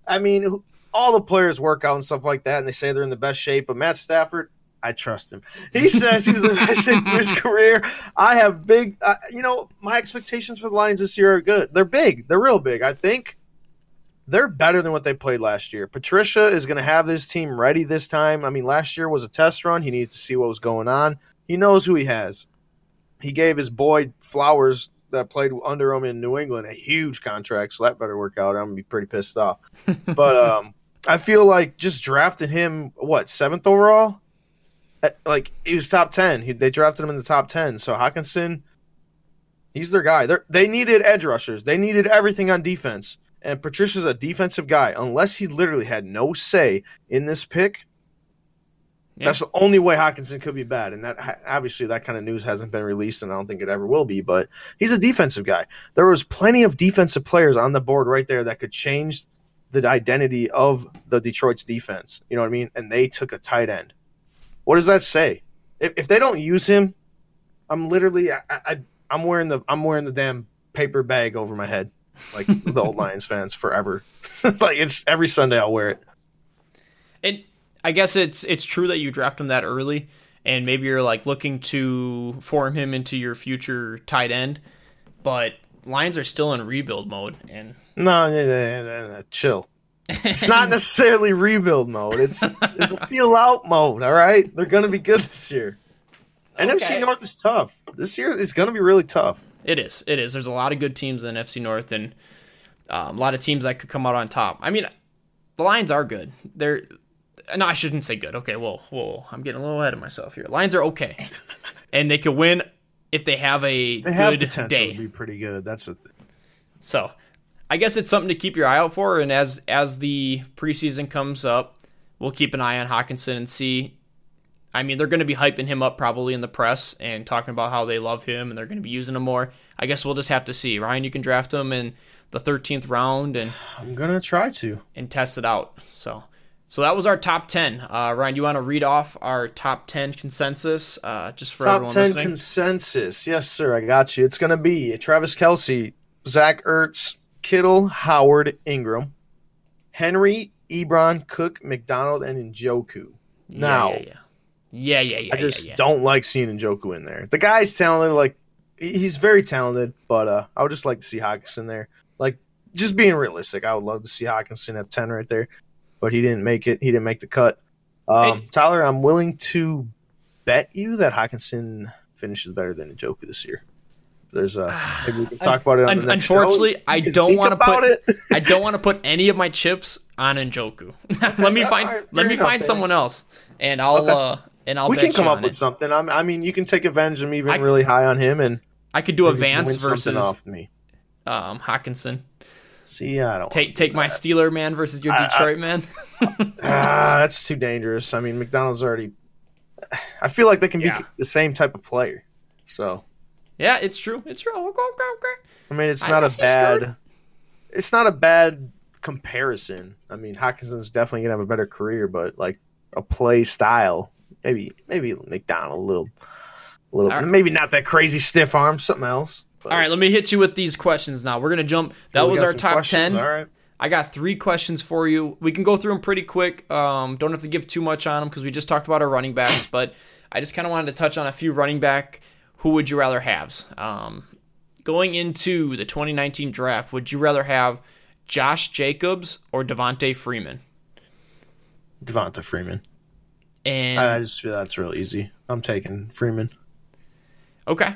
C: I mean, all the players work out and stuff like that, and they say they're in the best shape. But Matt Stafford, I trust him. He says he's in the best shape of his career. I have big, uh, you know, my expectations for the Lions this year are good. They're big. They're real big. I think they're better than what they played last year. Patricia is going to have this team ready this time. I mean, last year was a test run. He needed to see what was going on. He knows who he has. He gave his boy Flowers that played under him in New England a huge contract, so that better work out. I'm gonna be pretty pissed off. but um, I feel like just drafting him, what seventh overall? Uh, Like he was top ten. He, they drafted him in the top ten. So Hockenson, he's their guy. They're, they needed edge rushers. They needed everything on defense. And Patricia's a defensive guy. Unless he literally had no say in this pick,
B: Yeah.
C: that's the only way Hockenson could be bad. And that obviously that kind of news hasn't been released, and I don't think it ever will be. But he's a defensive guy. There was plenty of defensive players on the board right there that could change the identity of the Detroit's defense. You know what I mean? And they took a tight end. What does that say? If, if they don't use him, I'm literally I, I I'm wearing the I'm wearing the damn paper bag over my head like the old Lions fans forever. like it's every Sunday I'll wear it.
B: And I guess it's it's true that you draft him that early, and maybe you're like looking to form him into your future tight end, but Lions are still in rebuild mode, and
C: No, no, no, no, no, chill. It's not necessarily rebuild mode. It's it's a feel out mode. All right, they're gonna be good this year. NFC
B: Okay.
C: North is tough. This year is gonna be really tough.
B: it is it is. There's a lot of good teams in NFC North, and um, a lot of teams that could come out on top. I mean, the Lions are good. They're no, I shouldn't say good. Okay, whoa, whoa, I'm getting a little ahead of myself here. Lions are okay, and they could win if they have a
C: They have
B: good day.
C: to be pretty good. That's a
B: So, I guess it's something to keep your eye out for. And as as the preseason comes up, we'll keep an eye on Hockenson and see. I mean, they're going to be hyping him up probably in the press and talking about how they love him and they're going to be using him more. I guess we'll just have to see. Ryan, you can draft him in the 13th round and
C: I'm gonna try to.
B: and test it out. So, so that was our top 10. Uh, Ryan, you want to read off our top 10 consensus uh, just for
C: Top
B: everyone
C: ten
B: listening?
C: consensus. Yes, sir. I got you. It's gonna be Travis Kelce, Zach Ertz, Kittle, Howard, Engram, Henry, Ebron, Cook, McDonald, and Njoku.
B: Yeah,
C: now,
B: yeah, yeah. Yeah, yeah, yeah.
C: I just
B: yeah, yeah.
C: don't like seeing Njoku in there. The guy's talented, like he's very talented, but uh, I would just like to see Hockenson there. Like just being realistic, I would love to see Hockenson at ten right there, but he didn't make it. He didn't make the cut. Um,
B: Hey.
C: Tyler, I'm willing to bet you that Hockenson finishes better than Njoku this year. There's a maybe we can talk about it. On
B: Un-
C: the next
B: unfortunately,
C: show.
B: I don't wanna put-
C: it.
B: I don't want to put any of my chips on Njoku. let me find
C: Alright,
B: let me
C: enough,
B: find
C: fair
B: someone else, and I'll
C: Okay.
B: uh and I'll
C: we can come up with
B: it.
C: something. I'm, I mean, you can take advantage of me being
B: I-
C: really high on him and
B: I could do a
C: maybe you can
B: Vance versus
C: off me.
B: um Hockenson.
C: See, I don't
B: Take take my Steeler man versus your
C: I- I-
B: Detroit man.
C: Ah, that's too dangerous. I mean, McDonald's already. I feel like they can
B: Yeah.
C: be the same type of player. So,
B: yeah, it's true. It's true. Okay, okay, okay.
C: I mean, it's not a bad. It's not a bad comparison. I mean, Hockenson's definitely gonna have a better career, but like a play style, maybe maybe McDonald a little, a little,
B: right.
C: maybe not that crazy stiff arm, something else. But-
B: All right, let me hit you with these questions now. We're gonna jump. That was our top
C: questions?
B: ten.
C: All right.
B: I got three questions for you. We can go through them pretty quick. Um, don't have to give too much on them because we just talked about our running backs, but I just kind of wanted to touch on a few running back. Who would you rather have? Um, going into the 2019 draft, would you rather have Josh Jacobs or Devonta Freeman?
C: Devonta Freeman.
B: And
C: I just feel that's real easy. I'm taking Freeman.
B: okay,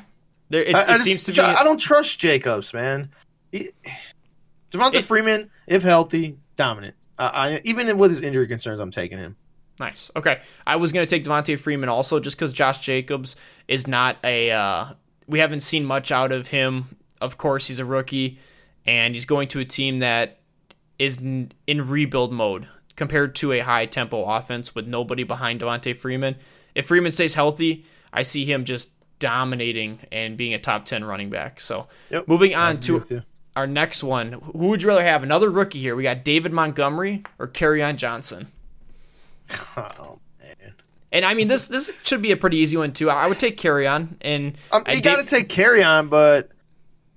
B: there it's,
C: I, I
B: it
C: just-
B: seems to be.
C: I don't trust Jacobs, man. He, Devonta
B: It-
C: Freeman, if healthy, dominant. Uh, I, even with his injury concerns, I'm taking him.
B: Nice. Okay. I was going to take Devonta Freeman also just because Josh Jacobs is not a. Uh, we haven't seen much out of him. Of course, he's a rookie, and he's going to a team that is in rebuild mode compared to a high tempo offense with nobody behind Devonta Freeman. If Freeman stays healthy, I see him just dominating and being a top 10 running back. So
C: Yep.
B: moving on to our next one. Who would you rather have? Another rookie here. We got David Montgomery or Kerryon Johnson.
C: Oh man.
B: And I mean, this this should be a pretty easy one too. I would take Kerryon and
C: Um, you got to take Kerryon, but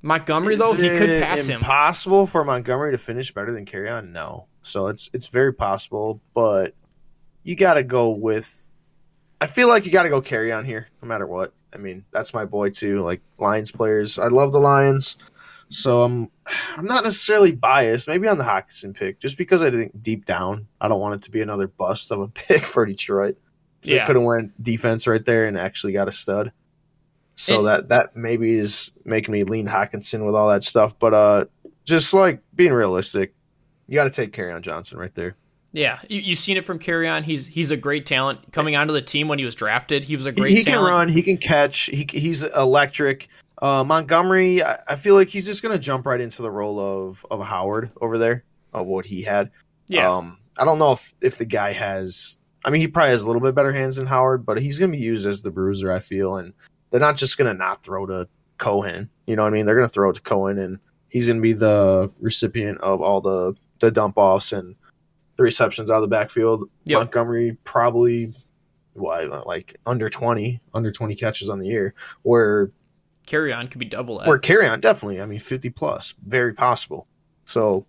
B: Montgomery though. He could pass him.
C: Impossible for Montgomery to finish better than Kerryon. No, so it's it's very possible, but you got to go with. I feel like you got to go Kerryon here, no matter what. I mean, that's my boy too. Like Lions players, I love the Lions, so I'm I'm not necessarily biased. Maybe on the Hockenson pick, just because I think deep down I don't want it to be another bust of a pick for Detroit.
B: Yeah.
C: They could have went defense right there and actually got a stud. So
B: And-
C: that that maybe is making me lean Hockenson with all that stuff. But uh just like being realistic, you got to take Kerryon Johnson right there.
B: Yeah, you, you've seen it from Kerryon. He's he's a great talent. Coming onto the team when he was drafted, he was a great
C: he can
B: talent.
C: run, he can catch, he, he's electric. Uh, Montgomery, I, I feel like he's just going to jump right into the role of of Howard over there, of what he had.
B: Yeah,
C: Um, I don't know if if the guy has. I mean, he probably has a little bit better hands than Howard, but he's going to be used as the bruiser. I feel, and they're not just going to not throw to Cohen. You know what I mean? They're going to throw it to Cohen, and he's going to be the recipient of all the the dump offs and the receptions out of the backfield.
B: Yep.
C: Montgomery probably what like under twenty, under twenty catches on the year, where
B: Kerryon could be double that,
C: where carry on definitely. I mean, fifty plus, very possible. So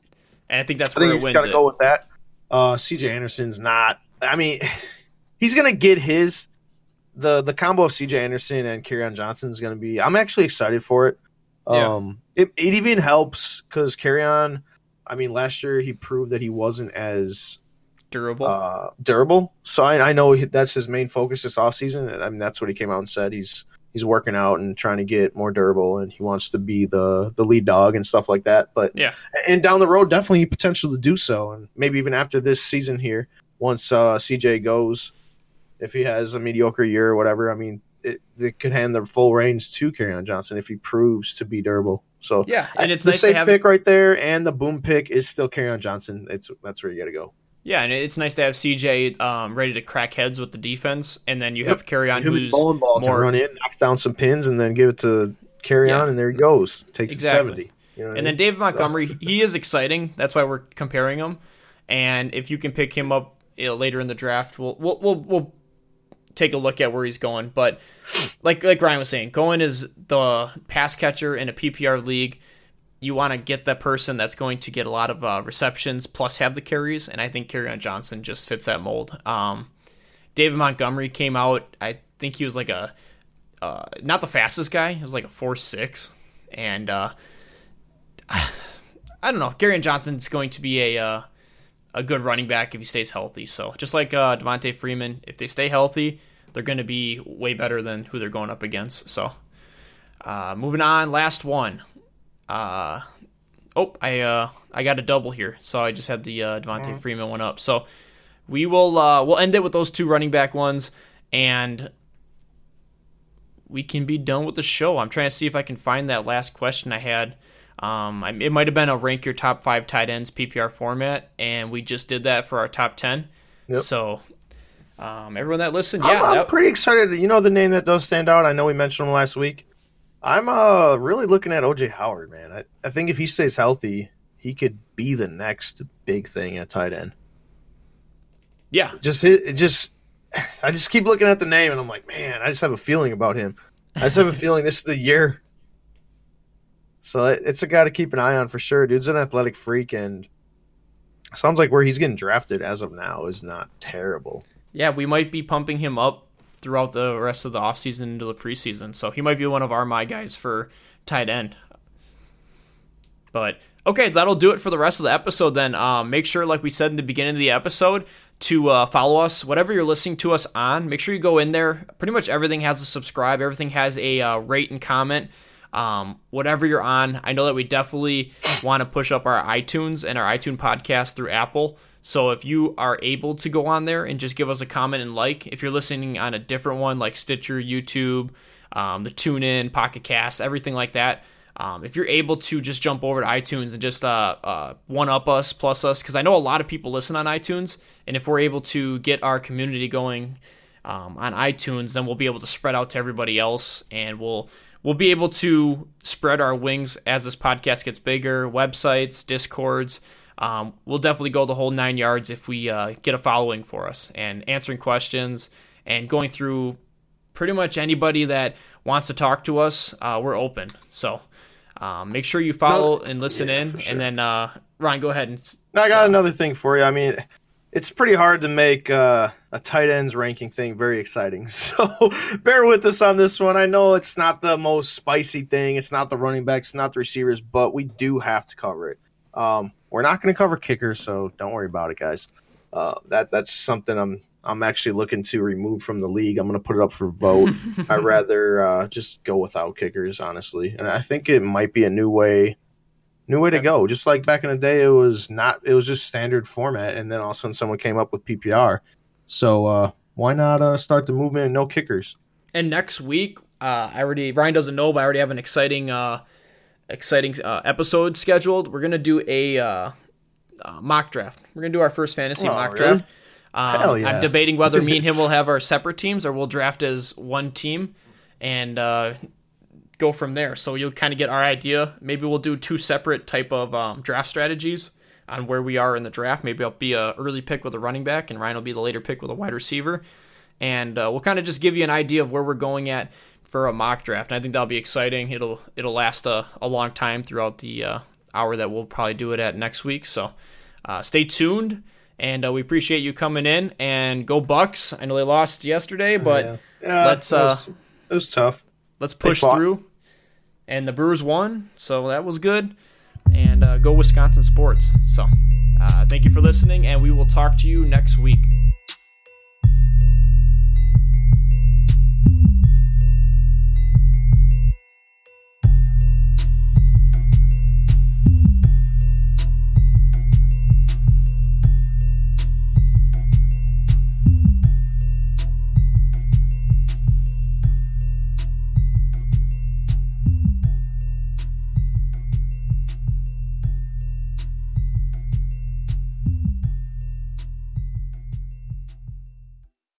B: and I think that's
C: I
B: where
C: think
B: it wins
C: got to go with that. Uh, CJ Anderson's not. I mean, he's gonna get his. the The combo of CJ Anderson and Kerryon Johnson is gonna be. I'm actually excited for it.
B: Yeah.
C: Um, it it even helps because Kerryon. I mean, last year he proved that he wasn't as
B: Durable.
C: uh, durable. So I, I know that's his main focus this offseason. and I mean, that's what he came out and said. He's he's working out and trying to get more durable, and he wants to be the the lead dog and stuff like that. But
B: Yeah.
C: and down the road, definitely potential to do so, and maybe even after this season here, once uh, CJ goes, if he has a mediocre year or whatever, I mean. It, it could hand the full reins to Kerryon Johnson if he proves to be durable. So
B: yeah, and it's
C: the
B: nice
C: safe
B: to have.
C: pick right there, and the boom pick is still on Johnson. It's that's where you got to go.
B: Yeah, and it's nice to have CJ um, ready to crack heads with the defense, and then you
C: Yep.
B: have
C: He'll be
B: who's
C: ball can
B: more
C: run in, knock down some pins, and then give it to carry
B: Yeah.
C: on, and there he goes. Takes
B: Exactly.
C: it seventy. You know what I
B: And then
C: mean?
B: David Montgomery, he is exciting. That's why we're comparing him. And if you can pick him up you know, later in the draft, we'll we'll we'll, we'll take a look at where he's going. But like like Ryan was saying, going is the pass catcher in a PPR league. You want to get that person that's going to get a lot of uh, receptions plus have the carries, and I think Kerryon Johnson just fits that mold. Um, David Montgomery came out. I think he was like a uh, not the fastest guy. He was like a four six, and uh, I don't know. Gary Johnson's going to be a uh, a good running back if he stays healthy. So just like uh, Devonta Freeman, if they stay healthy, they're going to be way better than who they're going up against. So uh, moving on, last one. Uh, oh, I uh, I got a double here, so I just had the uh, Devonta Freeman one up. So we will uh, we'll end it with those two running back ones, and we can be done with the show. I'm trying to see if I can find that last question I had. Um, it might have been a rank your top five tight ends PPR format, and we just did that for our top ten.
C: Yep.
B: So, um, everyone that listened,
C: I'm,
B: yeah,
C: I'm
B: that-
C: pretty excited. You know the name that does stand out. I know we mentioned him last week. I'm uh really looking at OJ Howard, man. I, I think if he stays healthy, he could be the next big thing at tight end.
B: yeah,
C: Just it just I just keep looking at the name and I'm like, man, I just have a feeling about him. I just have a feeling this is the year. So it, it's a guy to keep an eye on for sure. Dude's an athletic freak and sounds like where he's getting drafted as of now is not terrible.
B: yeah, we might be pumping him up throughout the rest of the offseason into the preseason. So he might be one of our my guys for tight end. But okay, that'll do it for the rest of the episode. Then um, make sure, like we said in the beginning of the episode, to uh, follow us whatever you're listening to us on. Make sure you go in there. Pretty much everything has a subscribe. Everything has a uh, rate and comment. Um, whatever you're on, I know that we definitely want to push up our iTunes and our iTunes podcast through Apple. So if you are able to go on there and just give us a comment and like, if you're listening on a different one like Stitcher, YouTube, um, the TuneIn, Pocket Cast, everything like that, um, if you're able to just jump over to iTunes and just uh, uh, one up us, plus us, because I know a lot of people listen on iTunes, and if we're able to get our community going um, on iTunes, then we'll be able to spread out to everybody else, and we'll we'll be able to spread our wings as this podcast gets bigger. Websites, discords. Um, we'll definitely go the whole nine yards if we uh, get a following for us and answering questions and going through pretty much anybody that wants to talk to us. Uh, we're open. So um, make sure you follow and listen
C: yeah,
B: in.
C: sure.
B: And then uh, Ryan, go ahead and.
C: I got another thing for you. I mean, it's pretty hard to make uh, a tight ends ranking thing very exciting. So bear with us on this one. I know it's not the most spicy thing. It's not the running backs, not the receivers, but we do have to cover it. Um, we're not going to cover kickers, so don't worry about it, guys. Uh, that that's something I'm I'm actually looking to remove from the league. I'm going to put it up for vote. I'd rather uh, just go without kickers, honestly, and I think it might be a new way new way to go. Just like back in the day, it was not. It was just standard format, and then all of a sudden, someone came up with PPR. So uh, why not uh, start the movement and no kickers?
B: And next week, uh, I already Ryan doesn't know, but I already have an exciting, uh, exciting uh, episode scheduled. We're gonna do a uh, uh, mock draft. We're gonna do our first fantasy
C: Oh,
B: mock
C: really?
B: draft. Um,
C: yeah.
B: I'm debating whether me and him will have our separate teams or we'll draft as one team and uh, go from there. So you'll kind of get our idea. Maybe we'll do two separate type of um, draft strategies on where we are in the draft. Maybe I'll be a early pick with a running back, and Ryan will be the later pick with a wide receiver. And uh, we'll kind of just give you an idea of where we're going at for a mock draft. And I think that'll be exciting. It'll it'll last a, a long time throughout the uh, hour that we'll probably do it at next week. So uh, stay tuned. And uh, we appreciate you coming in and go Bucks. I know they lost yesterday, but
C: Yeah. Yeah,
B: let's
C: it
B: uh,
C: was, it was tough.
B: let's push through. And the Brewers won, so that was good. And uh, go Wisconsin sports. So uh, thank you for listening, and we will talk to you next week.